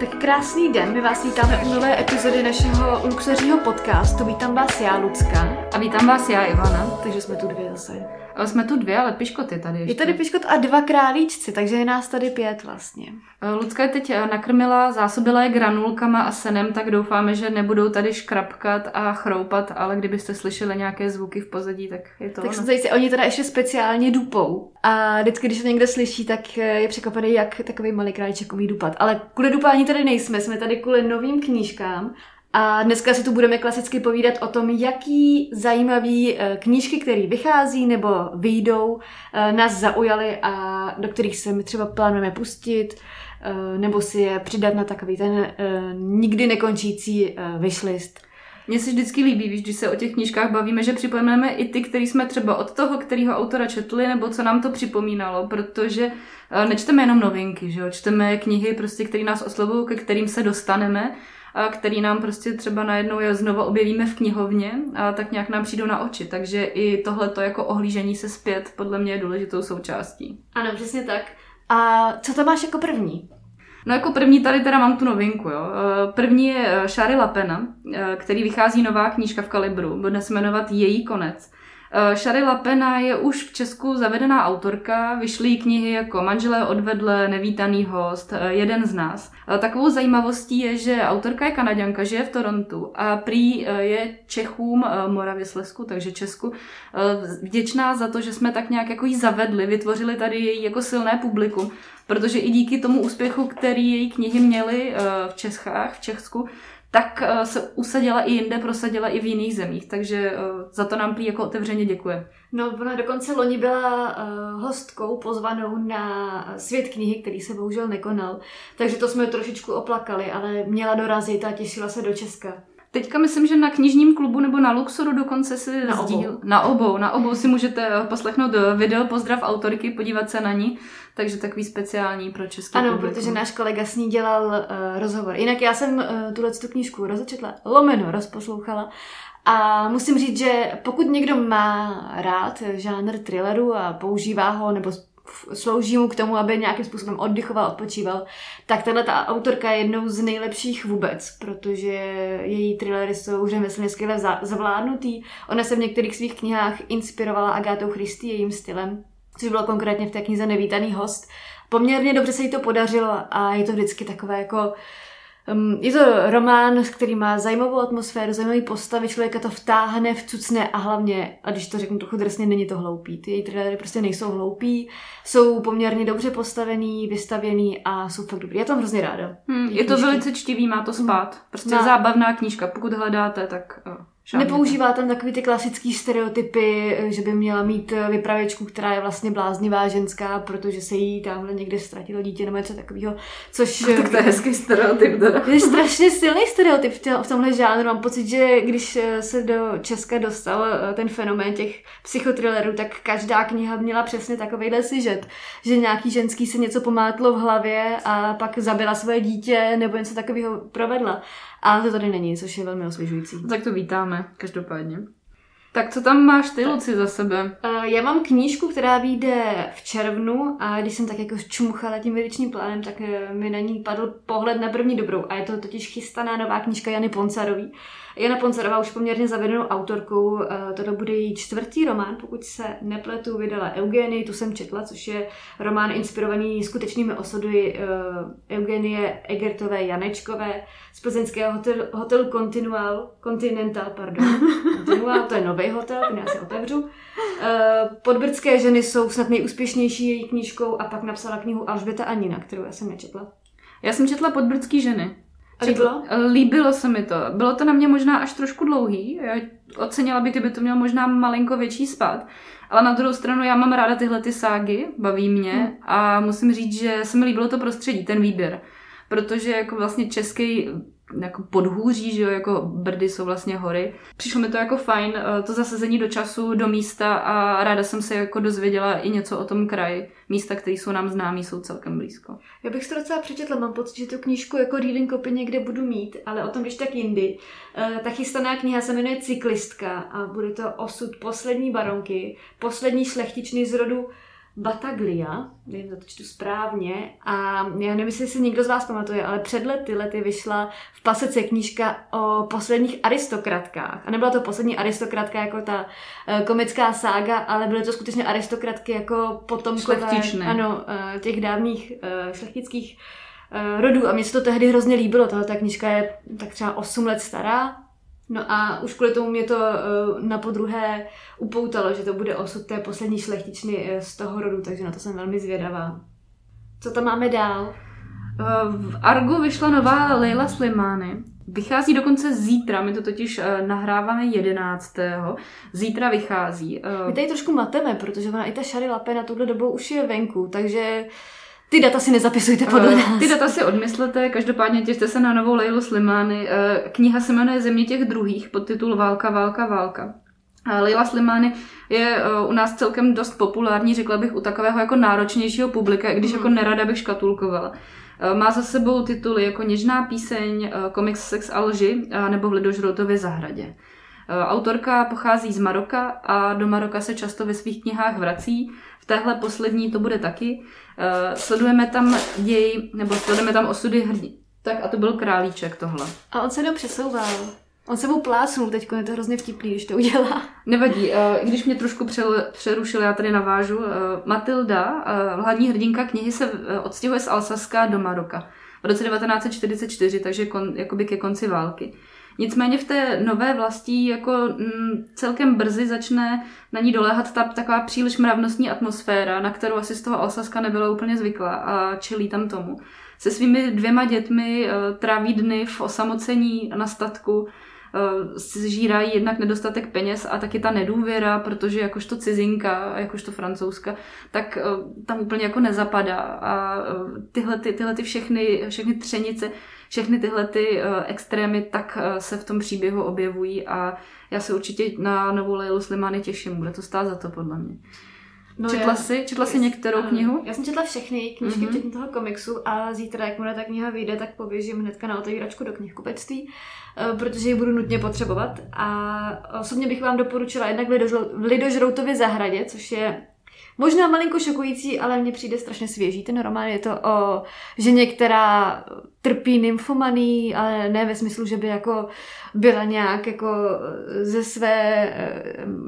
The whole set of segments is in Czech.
Tak krásný den, my vás vítáme u nové epizody našeho luxuřího podcastu. Vítám vás já, Lucka. A vítám vás já, Ivana. Takže jsme tu dvě zase. Ale jsme tu dvě, ale piškoty tady ještě. Je tady piškot a dva králíčci, takže je nás tady pět vlastně. Eh, Lucka je teď eh, nakrmila, zásobila je granulkama a senem, tak doufáme, že nebudou tady škrapkat a chroupat, ale kdybyste slyšeli nějaké zvuky v pozadí, tak je to Tak ono. se tady, oni teda ještě speciálně dupou. A vždycky, když to někdo slyší, tak je překvapený, jak takový malý králíček umí dupat. Ale kvůli dupání tady nejsme, jsme tady kvůli novým knížkám. A dneska si tu budeme klasicky povídat o tom, jaký zajímavý eh, knížky, které vychází nebo vyjdou, eh, nás zaujaly a do kterých se my třeba plánujeme pustit, eh, nebo si je přidat na takový ten nikdy nekončící wishlist. Mně se vždycky líbí, víš, když se o těch knížkách bavíme, že připomeneme i ty, který jsme třeba od toho, kterého autora četli, nebo co nám to připomínalo, protože nečteme jenom novinky, že jo? čteme knihy, prostě, které nás oslovují, ke kterým se dostaneme, který nám prostě třeba najednou je znova objevíme v knihovně a tak nějak nám přijdou na oči. Takže i tohleto jako ohlížení se zpět podle mě je důležitou součástí. Ano, přesně tak. A co to máš jako první? No jako první tady teda mám tu novinku, jo. Eh, První je Shari Lapena, eh, který vychází nová knížka v Kalibru, bude se jmenovat Její konec. Eh, Shari Lapena je už v Česku zavedená autorka, vyšly knihy jako Manželé odvedle, Nevítaný host, eh, Jeden z nás. Eh, Takovou zajímavostí je, že autorka je kanaděnka, žije v Torontu a prý je Čechům, Moravě Slezsku, takže Česku, vděčná za to, že jsme tak nějak jako jí zavedli, vytvořili tady její jako silné publikum, protože i díky tomu úspěchu, který její knihy měly v Čechách, v Česku, tak eh, se usadila i jinde, prosadila i v jiných zemích, takže eh, za to nám prý jako otevřeně děkuje. No, ona dokonce loni byla uh, hostkou pozvanou na svět knihy, který se bohužel nekonal. Takže to jsme trošičku oplakali, ale měla dorazit a těšila se do Česka. Teďka myslím, že na knižním klubu nebo na Luxoru dokonce si Na obou. sdíl, na obou, na obou si můžete eh, poslechnout eh, video pozdrav autorky, podívat se na ní, takže takový speciální pro český Ano, publikum. protože náš kolega s ní dělal uh, rozhovor. Jinak já jsem uh, tuhle tu knížku rozečetla, lomeno rozposlouchala a musím říct, že pokud někdo má rád žánr thrilleru a používá ho nebo slouží mu k tomu, aby nějakým způsobem oddychoval, odpočíval, tak tahle ta autorka je jednou z nejlepších vůbec, protože její thrillery jsou řemeslně skvěle zavládnutý. Ona se v některých svých knihách inspirovala Agátou Christy jejím stylem, což bylo konkrétně v té knize Nevítaný host. Poměrně dobře se jí to podařilo a je to vždycky takové jako Um, je to román, který má zajímavou atmosféru, zajímavý postavy, člověka to vtáhne, vcucne a hlavně, a když to řeknu trochu drsně, není to hloupý. Ty její trailery prostě nejsou hloupý, jsou poměrně dobře postavený, vystavěný a jsou fakt dobrý. Já to mám hrozně ráda. Hmm, je to velice čtivý, má to spát. Prostě Má- zábavná knížka, pokud hledáte, tak uh, šáhněte. Nepoužívá tam takový ty klasický stereotypy, že by měla mít eh, vypravěčku, která je vlastně bláznivá ženská, protože se jí tamhle někde ztratilo dítě nebo něco takového, což... Tak to je hezký stereotyp teda. To je strašně silný stereotyp v, tomhle žánru. Mám pocit, že když eh, se do Česka dostal eh, ten fenomén těch psychothrillerů, tak každá kniha měla přesně takovýhle sižet, že nějaký ženský se něco pomátlo v hlavě a pak zabila svoje dítě nebo něco takového provedla. A to tady není, což je velmi osvěžující. Tak to vítáme, každopádně. Tak co tam máš ty, Luci, za sebe? Uh, Já mám knížku, která vyjde v červnu a když jsem tak jako čmuchala tím vědičním plánem, tak eh, mi na ní padl pohled na první dobrou. A je to totiž chystaná nová knížka Jany Poncarový. Jana Poncarová už poměrně zavedenou autorkou, eh, toto bude její čtvrtý román, pokud se nepletu, vydala Eugenie, tu jsem četla, což je román inspirovaný skutečnými osudy eh, Eugenie Egertové Janečkové z plzeňského hotel, hotelu Continual, Continental, pardon. Continual, to je nový hotel, ten já si otevřu. Eh, Podbrdské ženy jsou snad nejúspěšnější její knížkou a pak napsala knihu Alžběta a Nina, kterou já jsem nečetla. Já jsem četla Podbrdský ženy. Líbilo? Líbilo se mi to. Bylo to na mě možná až trošku dlouhý. Já ocenila bych, kdyby to mělo možná malinko větší spát. Ale na druhou stranu já mám ráda tyhle ty ságy, baví mě Hmm. a musím říct, že se mi líbilo to prostředí, ten výběr. Protože jako vlastně český jako podhůří, že jo, jako Brdy jsou vlastně hory. Přišlo mi to jako fajn, eh, to zasazení do času, do místa a ráda jsem se jako dozvěděla i něco o tom kraji. Místa, které jsou nám známí, jsou celkem blízko. Já bych to docela přečetla, mám pocit, že tu knížku jako reading copy někde budu mít, ale o tom když tak jindy. Eh, Ta chystaná kniha se jmenuje Cyklistka a bude to osud poslední baronky, poslední šlechtičny z rodu Bataglia, nevím, to čtu správně, a já nevím, jestli si někdo z vás pamatuje, ale před lety, lety vyšla v pasece knížka o posledních aristokratkách. A nebyla to poslední aristokratka jako ta uh, komická sága, ale byly to skutečně aristokratky jako potomkové ano, uh, těch dávných uh, šlechtických rodů. A mně se to tehdy hrozně líbilo. Tahle ta knížka je tak třeba 8 let stará, No a už kvůli tomu mě to uh, na podruhé upoutalo, že to bude osud té poslední šlechtičny z toho rodu, takže na to jsem velmi zvědavá. Co tam máme dál? V Argu vyšla nová Leila Slimány. Vychází dokonce zítra, my to totiž nahráváme 11. Zítra vychází. My tady trošku mateme, protože ona i ta Shari Lape na tuhle dobu už je venku, takže ty data si nezapisujte podle nás. Ty data si odmyslete, každopádně těšte se na novou Leilu Slimány. Kniha se jmenuje Země těch druhých, pod titul Válka, válka, válka. Leila Slimány je u nás celkem dost populární, řekla bych, u takového jako náročnějšího publika, když mm. jako nerada bych škatulkovala. Má za sebou tituly jako Něžná píseň, komiks Sex a lži nebo v Lidožroutově zahradě. Autorka pochází z Maroka a do Maroka se často ve svých knihách vrací. V téhle poslední to bude taky. Sledujeme tam jej, nebo sledujeme tam osudy hrdí. Tak a to byl králíček tohle. A on se do přesouval. On se mu plásnul teď, je to hrozně vtipný, když to udělá. Nevadí, i když mě trošku přerušil, já tady navážu. Matilda, hlavní hrdinka knihy, se odstěhuje z Alsaska do Maroka v roce 1944, takže kon, jakoby ke konci války. Nicméně v té nové vlasti jako m, celkem brzy začne na ní doléhat ta taková příliš mravnostní atmosféra, na kterou asi z toho Alsaska nebyla úplně zvyklá a čelí tam tomu. Se svými dvěma dětmi uh, tráví dny v osamocení na statku, uh, zžírají jednak nedostatek peněz a taky ta nedůvěra, protože jakožto cizinka, jakožto francouzska, tak uh, tam úplně jako nezapadá a tyhle, ty, tyhle ty všechny, všechny třenice všechny tyhle ty uh, extrémy tak uh, se v tom příběhu objevují a já se určitě na novou Leilu Slimany těším. Bude to stát za to, podle mě. No četla já, jsi? Četla jsi některou ano, knihu? Já jsem četla všechny knižky, mm-hmm. včetně toho komiksu a zítra, jakmile ta kniha vyjde, tak poběžím hnedka na otevíračku do knihkupectví, uh, protože ji budu nutně potřebovat. A osobně bych vám doporučila jednak v Lidožroutově zahradě, což je Možná malinko šokující, ale mně přijde strašně svěží. Ten román je to o ženě, která trpí nymfomaný, ale ne ve smyslu, že by jako byla nějak jako ze své,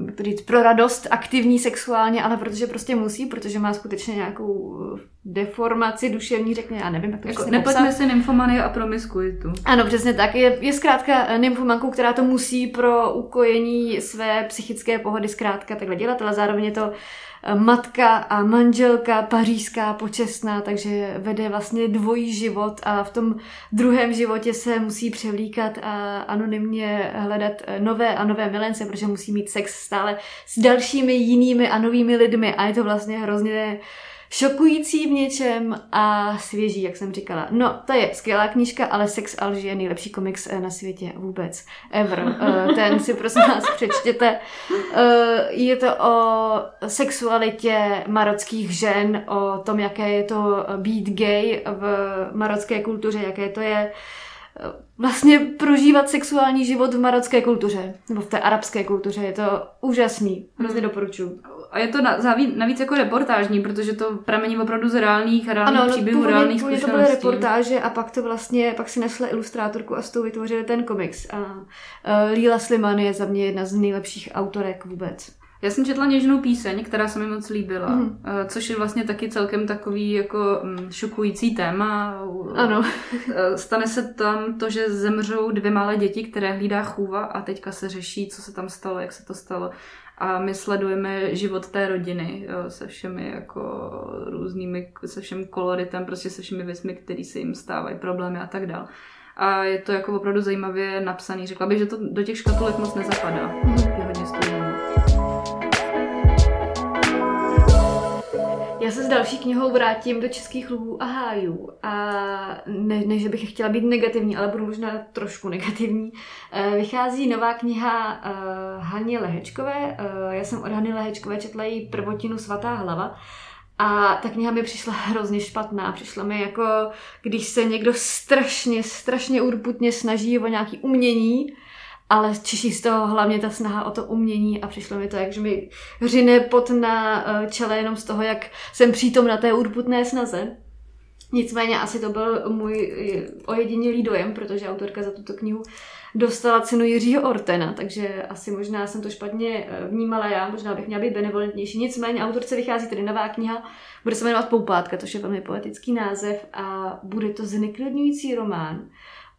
jak to říct, pro radost aktivní sexuálně, ale protože prostě musí, protože má skutečně nějakou deformaci duševní, řekně, já nevím, jak to jako, Nepleťme si nymfomany a promiskuitu. Ano, přesně tak. Je, je zkrátka nymfomankou, která to musí pro ukojení své psychické pohody zkrátka takhle dělat, ale zároveň je to matka a manželka pařížská, počestná, takže vede vlastně dvojí život a v tom druhém životě se musí převlíkat a anonymně hledat nové a nové milence, protože musí mít sex stále s dalšími jinými a novými lidmi. A je to vlastně hrozně šokující v něčem a svěží, jak jsem říkala. No, to je skvělá knížka, ale Sex Alži je nejlepší komiks eh, na světě vůbec. Ever. Eh, ten si prosím vás přečtěte. Eh, je to o sexualitě marockých žen, o tom, jaké je to být gay v marocké kultuře, jaké to je vlastně prožívat sexuální život v marocké kultuře, nebo v té arabské kultuře. Je to úžasný. Hrozně hmm. doporučuji. A je to na, navíc jako reportážní, protože to pramení opravdu z reálných, reálných ano, no, příběhů, reálných zkušeností. to byly reportáže a pak to vlastně, pak si našla ilustrátorku a s tou vytvořili ten komiks. A uh, Líla Sliman je za mě jedna z nejlepších autorek vůbec. Já jsem četla Něžnou píseň, která se mi moc líbila, mm. což je vlastně taky celkem takový jako mm, šokující téma. Ano. Eh, stane se tam to, že zemřou dvě malé děti, které hlídá chůva a teďka se řeší, co se tam stalo, jak se to stalo a my sledujeme život té rodiny jo, se všemi jako různými, se všem koloritem, prostě se všemi věcmi, které se jim stávají, problémy a tak dále. A je to jako opravdu zajímavě napsaný. Řekla bych, že to do těch škatulek moc nezapadá. Je se s další knihou vrátím do českých lhů a hájů. A ne, ne, že bych chtěla být negativní, ale budu možná trošku negativní. Eh, vychází nová kniha uh, Haně Lehečkové. Uh, já jsem od Hany Lehečkové četla její prvotinu Svatá hlava. A ta kniha mi přišla hrozně špatná. Přišla mi jako, když se někdo strašně, strašně urputně snaží o nějaký umění, ale čiší z toho hlavně ta snaha o to umění a přišlo mi to, jak že mi řine pot na eh, čele jenom z toho, jak jsem přítom na té urputné snaze. Nicméně asi to byl můj eh, ojedinělý dojem, protože autorka za tuto knihu dostala cenu Jiřího Ortena, takže asi možná jsem to špatně eh, vnímala já, možná bych měla být benevolentnější. Nicméně autorce vychází tedy nová kniha, bude se jmenovat Poupátka, což je velmi poetický název a bude to zneklidňující román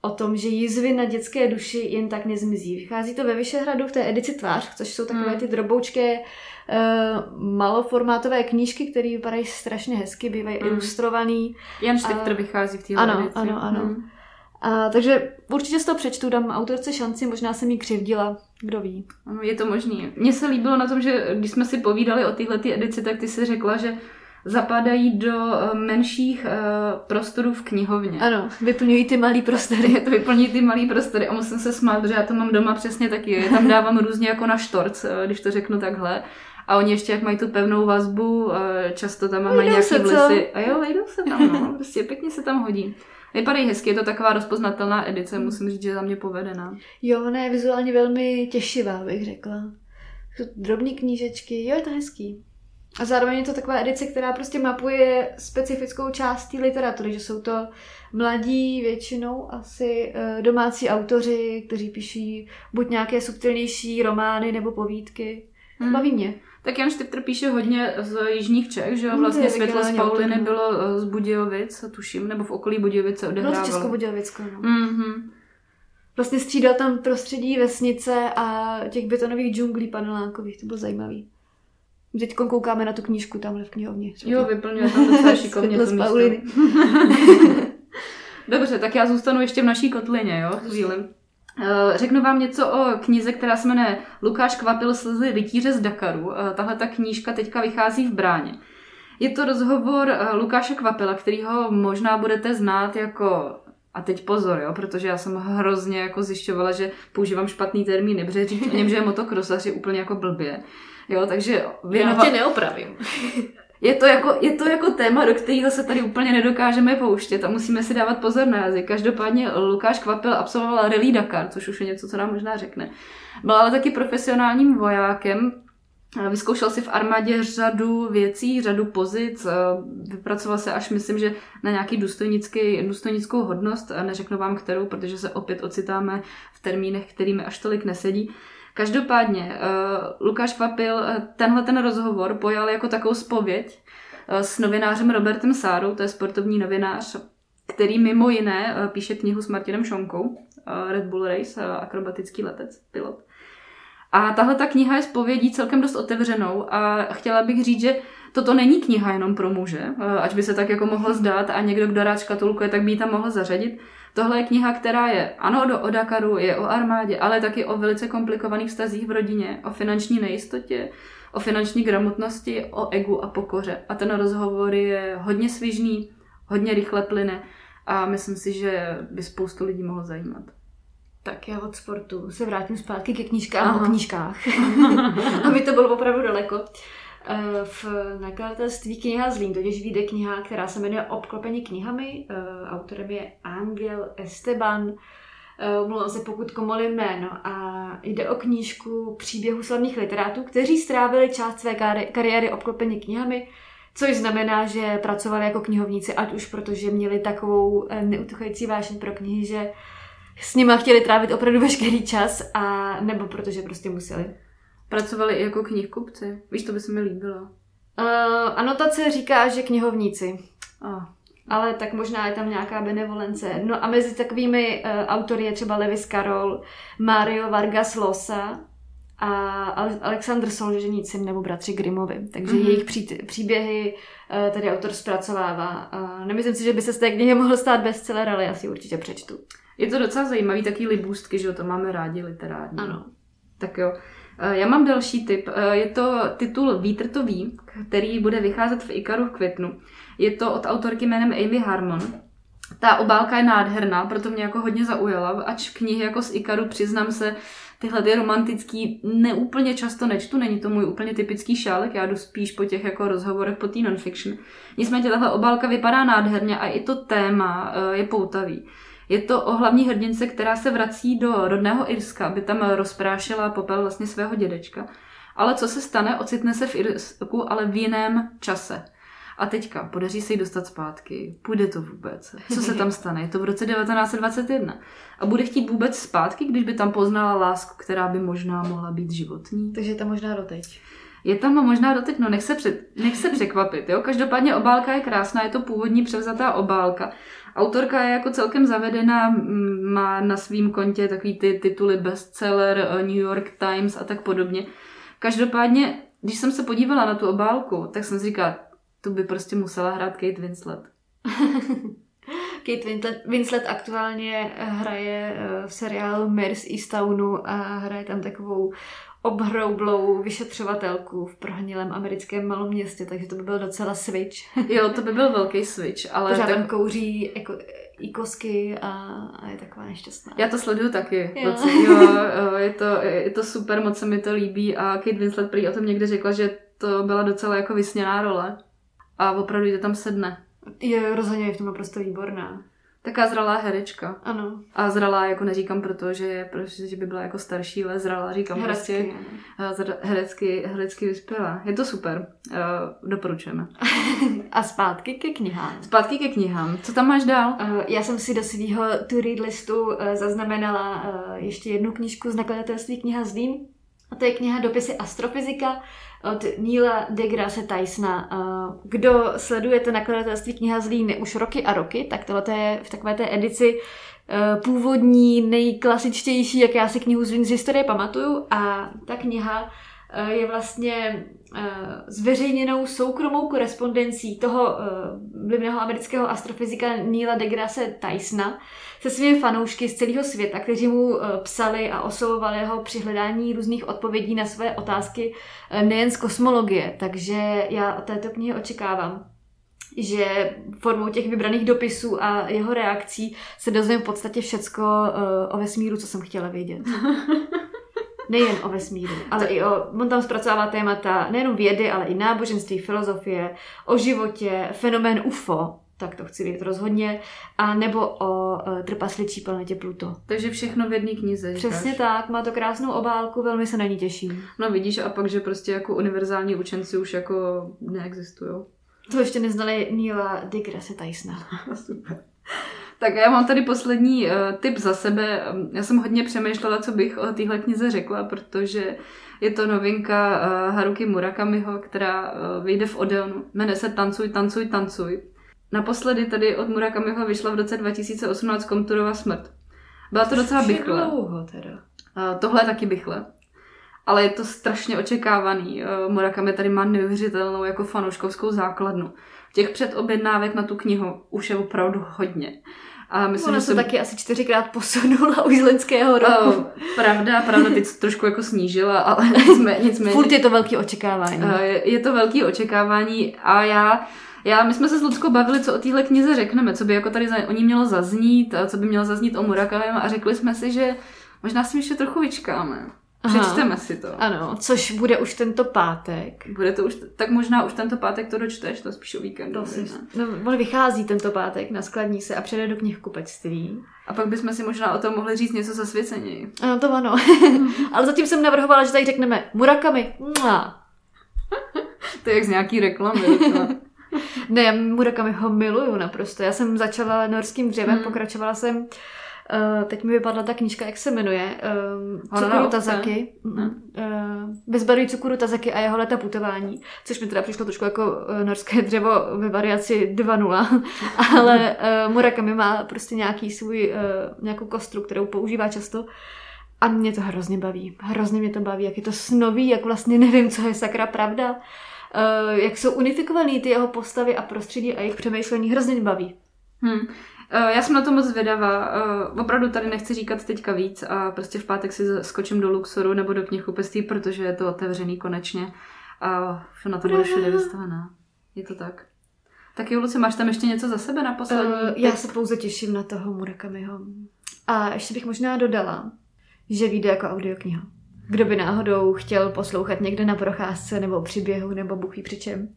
o tom, že jizvy na dětské duši jen tak nezmizí. Vychází to ve Vyšehradu v té edici Tvář, což jsou takové hmm. ty droboučké uh, maloformátové knížky, které vypadají strašně hezky, bývají hmm. ilustrovaný. Jan Štikter a... vychází v té Ano, edici. ano, ano. Hmm. A, takže určitě si to přečtu, dám autorce šanci, možná jsem jí křivdila, kdo ví. Ano, je to možný. Mně se líbilo na tom, že když jsme si povídali o téhle edici, tak ty si řekla, že zapadají do eh, menších uh, prostorů v knihovně. Ano, vyplňují ty malý prostory. to vyplňují ty malý prostory a musím se smát, protože já to mám doma přesně taky. Je tam dávám různě jako na štorc, uh, když to řeknu takhle. A oni ještě, jak mají tu pevnou vazbu, často tam mají nějaký vlisy. A jo, vejdou se tam, no. Prostě pěkně se tam hodí. Vypadají hezky, je to taková rozpoznatelná edice, musím říct, že je za mě povedená. Jo, ona je vizuálně velmi těšivá, bych řekla. Drobné knížečky, jo, je to hezký. A zároveň je to taková edice, která prostě mapuje specifickou část té literatury, že jsou to mladí, většinou asi eh, domácí autoři, kteří píší buď nějaké subtilnější romány nebo povídky. Hmm. Baví mě. Tak Jan Štiptr píše hodně z jižních Čech, že jo? Vlastně Světlo z Pauliny bylo eh, z Budějovic, tuším, nebo v okolí Budějovic se odehrávalo. Bylo to Česko no. Mm-hmm. Vlastně střídal tam prostředí vesnice a těch betonových džunglí panelákových, to bylo zajímavý. Teď koukáme na tu knížku tamhle v knihovně. Jo, vyplňuje tam docela šikovně to místo. Dobře, tak já zůstanu ještě v naší kotlině, jo, chvíli. Eh, řeknu vám něco o knize, která se jmenuje Lukáš Kvapil slzy rytíře z Dakaru. Eh, tahle ta knížka teďka vychází v bráně. Je to rozhovor eh, Lukáše Kvapila, kterýho možná budete znát jako a teď pozor, jo, protože já jsem hrozně jako zjišťovala, že používám špatný termín, protože říct o něm, že je motokrosař, je úplně jako blbě. Jo, takže věnovat... Já tě neopravím. je to, jako, je to jako téma, do kterého se tady úplně nedokážeme pouštět a musíme si dávat pozor na jazyk. Každopádně Lukáš Kvapil absolvoval Rally Dakar, což už je něco, co nám možná řekne. Byl ale taky profesionálním vojákem, Vyzkoušel si v armádě řadu věcí, řadu pozic, vypracoval se až myslím, že na nějaký důstojnický, důstojnickou hodnost, neřeknu vám kterou, protože se opět ocitáme v termínech, kterými až tolik nesedí. Každopádně, uh, Lukáš Kvapil uh, tenhle ten rozhovor pojal jako takovou spověď uh, s novinářem Robertem Sárou, to je sportovní novinář, který mimo jiné píše knihu s Martinem Šonkou, uh, Red Bull Race, uh, akrobatický letec, pilot. A tahle ta kniha je spovědí celkem dost otevřenou a chtěla bych říct, že toto není kniha jenom pro muže, ať by se tak jako mohlo zdát a někdo, kdo rád škatulkuje, tak by ji tam mohl zařadit. Tohle je kniha, která je ano do, o Dakaru, je o armádě, ale taky o velice komplikovaných vztazích v rodině, o finanční nejistotě, o finanční gramotnosti, o egu a pokoře. A ten rozhovor je hodně svižný, hodně rychle plyne a myslím si, že by spoustu lidí mohlo zajímat. Tak já od sportu se vrátím zpátky ke knížkám Aha. o knížkách, aby to bylo opravdu daleko. Eh, v nakladatelství kniha Zlín totiž vyjde kniha, která se jmenuje Obklopení knihami. Eh, autorem je Angel Esteban. Eh, Mluvám se pokud komoli jméno a jde o knížku příběhu slavných literátů, kteří strávili část své kariéry obklopení knihami, což znamená, že pracovali jako knihovníci, ať už protože měli takovou neutuchající vášeň pro knihy, že s nima chtěli trávit opravdu veškerý čas, a nebo protože prostě museli. Pracovali i jako knihkupci. Víš, to by se mi líbilo. Uh, anotace říká, že knihovníci. Oh. Ale tak možná je tam nějaká benevolence. No a mezi takovými uh, autory je třeba Lewis Carroll, Mario Vargas Llosa a Alexandr Solženicin nebo bratři Grimovi. Takže mm-hmm. jejich pří, příběhy uh, tady autor zpracovává. Uh, nemyslím si, že by se z té knihy mohl stát bestseller, ale já si určitě přečtu. Je to docela zajímavý, taký libůstky, že jo, to máme rádi literární. Ano. Tak jo. Eh, já mám další tip. Eh, je to titul Vítr to ví, který bude vycházet v Ikaru v květnu. Je to od autorky jménem Amy Harmon. Ta obálka je nádherná, proto mě jako hodně zaujala, ač knihy jako z Ikaru, přiznám se, tyhle ty romantický neúplně často nečtu, není to můj úplně typický šálek, já jdu spíš po těch jako rozhovorech po té nonfiction. Nicméně tahle obálka vypadá nádherně a i to téma eh, je poutavý. Je to o hlavní hrdince, která se vrací do rodného Irska, aby tam rozprášila popel vlastně svého dědečka. Ale co se stane, ocitne se v Irsku, ale v jiném čase. A teďka, podaří se jí dostat zpátky. Půjde to vůbec. Co se tam stane? Je to v roce 1921. A bude chtít vůbec zpátky, když by tam poznala lásku, která by možná mohla být životní. Takže tam možná doteď. Je tam možná doteď, no nech se, před, nech se překvapit, jo. Každopádně obálka je krásná, je to původní převzatá obálka. Autorka je jako celkem zavedená, má na svém kontě takový ty tituly bestseller, eh, New York Times a tak podobně. Každopádně, když jsem se podívala na tu obálku, tak jsem si říkala, tu by prostě musela hrát Kate Winslet. Kate Winslet, Winslet aktuálně hraje eh, v seriálu Mirs Eastownu a hraje tam takovou obhroublou vyšetřovatelku v prohnilém americkém malom městě, takže to by byl docela switch. jo, to by byl velký switch, ale... Pořád tak... kouří jako, i kosky a, a je taková nešťastná. Já to sleduju taky. Jo. jo, je, to, je to super, moc se mi to líbí a Kate Winslet prý o tom někde řekla, že to byla docela jako vysněná role a opravdu jde tam sedne. Je rozhodně je v tom naprosto výborná. Taká zralá herečka. Ano. A zralá jako neříkám proto, že, je, protože, že by byla jako starší, ale zralá říkám herecky, prostě zra, herecky, herecky vyspělá. Je to super. Uh, doporučujeme. A zpátky ke knihám. Zpátky ke knihám. Co tam máš dál? Uh, já jsem si do svého to read listu uh, zaznamenala uh, ještě jednu knížku z nakladatelství kniha Zlín. A to je kniha Dopisy astrofyzika od Neila deGrasse Tysona. Kdo sleduje to nakladatelství kniha Zlíny už roky a roky, tak tohle je v takové té edici e, původní, nejklasičtější, jak já si knihu Zlín z historie pamatuju. A ta kniha e, je vlastně zveřejněnou soukromou korespondencí toho vlivného amerického astrofyzika Neila deGrasse Tysona, se svými fanoušky z celého světa, kteří mu eh, psali a oslovovali ho při hledání různých odpovědí na své otázky eh, nejen z kosmologie. Takže já od této knihy očekávám, že formou těch vybraných dopisů a jeho reakcí se dozvím v podstatě všecko eh, o vesmíru, co jsem chtěla vědět. Nejen o vesmíru, ale i o, on tam zpracovává témata nejenom vědy, ale i náboženství, filozofie, o životě, fenomén UFO, tak to chci vědět rozhodně, a nebo o e, trpasličí planetě Pluto. Takže všechno v jedné knize. Přesně říkáš? tak, má to krásnou obálku, velmi se na ní těším. No vidíš, a pak, že prostě jako univerzální učenci už jako neexistují. To ještě neznali Neila deGrasse Tysona. Super. Tak já mám tady poslední uh, tip za sebe. Já jsem hodně přemýšlela, co bych o téhle knize řekla, protože je to novinka uh, Haruki Murakamiho, která uh, vyjde v Odeonu. Jmenuje se Tancuj, tancuj, tancuj. Naposledy tady od Murakamiho vyšla v roce 2018 Komturova smrt. Byla to docela bychle. dlouho teda. Uh, tohle je taky bychle. Ale je to strašně očekávaný. Uh, Murakami tady má neuvěřitelnou jako fanouškovskou základnu. Těch předobjednávek na tu knihu už je opravdu hodně. A myslím, Ona že se jsem... taky asi čtyřikrát posunula už z loňského roku. Uh, pravda, pravda, teď trošku jako snížila, ale nicméně... nicméně Furt je to velký očekávání. Uh, je, je to velký očekávání a já já, my jsme se s Luckou bavili, co o téhle knize řekneme, co by jako tady za, o ní mělo zaznít, a co by mělo zaznít o Murakamem a řekli jsme si, že možná si ještě trochu vyčkáme. Přečteme si to. Ano, což bude už tento pátek. Bude to už, tak možná už tento pátek to dočteš, to spíš o víkendu. To si, no, on vychází tento pátek, naskladní se a přijde do knihkupectví. A pak bychom si možná o tom mohli říct něco zasvěceněji. Ano, to ano. Ale zatím jsem navrhovala, že tady řekneme Murakami. to je jak z nějaký reklamy. ne, já Murakami ho miluju naprosto. Já jsem začala norským dřevem, hmm. pokračovala jsem Uh, teď mi vypadla ta knížka, jak se jmenuje. Uh, Cukuru Tazaki. Uh, Bezbarvý Cukuru Tazaki a jeho leta putování. Což mi teda přišlo trošku jako uh, norské dřevo ve variaci 2.0. Ale uh, Murakami má prostě nějaký svůj, uh, nějakou kostru, kterou používá často. A mě to hrozně baví. Hrozně mě to baví, jak je to snový, jak vlastně nevím, co je sakra pravda. Uh, jak jsou unifikovaný ty jeho postavy a prostředí a jejich přemýšlení. Hrozně mě baví. Hmm. Já jsem na to moc zvědavá. Opravdu tady nechci říkat teďka víc a prostě v pátek si skočím do Luxoru nebo do knihkupectví, protože je to otevřený konečně a na to bude všude vystavená. Je to tak. Tak jo, Luce, máš tam ještě něco za sebe na poslední? Uh, já se pouze těším na toho Murakamiho. A ještě bych možná dodala, že vyjde jako audiokniha. Kdo by náhodou chtěl poslouchat někde na procházce nebo při běhu nebo buchví při čem,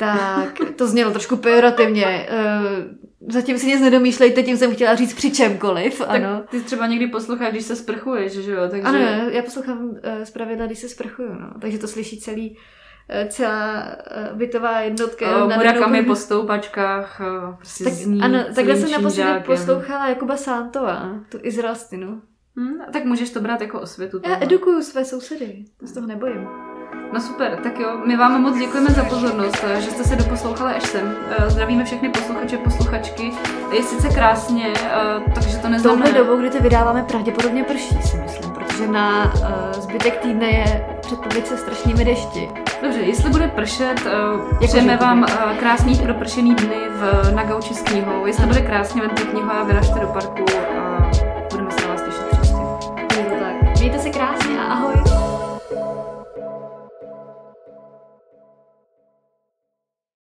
tak to znělo trošku pejorativně. Eh, zatím si nic nedomýšlejte, tím jsem chtěla říct při čemkoliv, tak ano. ty třeba někdy posloucháš, když se sprchuješ, že jo? Takže... Ano, já poslouchám uh, zpravidla, když se sprchuju, no. Takže to slyší celý, uh, celá bytová jednotka. Uh, Murakami po stoupačkách, uh, prostě tak, zní Ano, takhle jsem naposledy poslouchala Jakuba Santova, tu izraelstinu. Hm, tak můžeš to brát jako osvětu. Já tohle. edukuju své sousedy, to z toho nebojím. No super, tak jo, my vám moc děkujeme za pozornost, eh, že jste se doposlouchali až sem. Eh, Zdravíme všechny posluchače, posluchačky. Je sice krásně, eh, takže to Touhle neznamená... dobou, kdy to vydáváme, pravděpodobně prší, si myslím, protože na zbytek týdne je předpověď se strašnými dešti. Dobře, jestli bude pršet, eh, přejeme vám krásný propršený dny v, na gauči s knihou. Jestli bude krásně, vemte knihu a vyražte do parku. eh,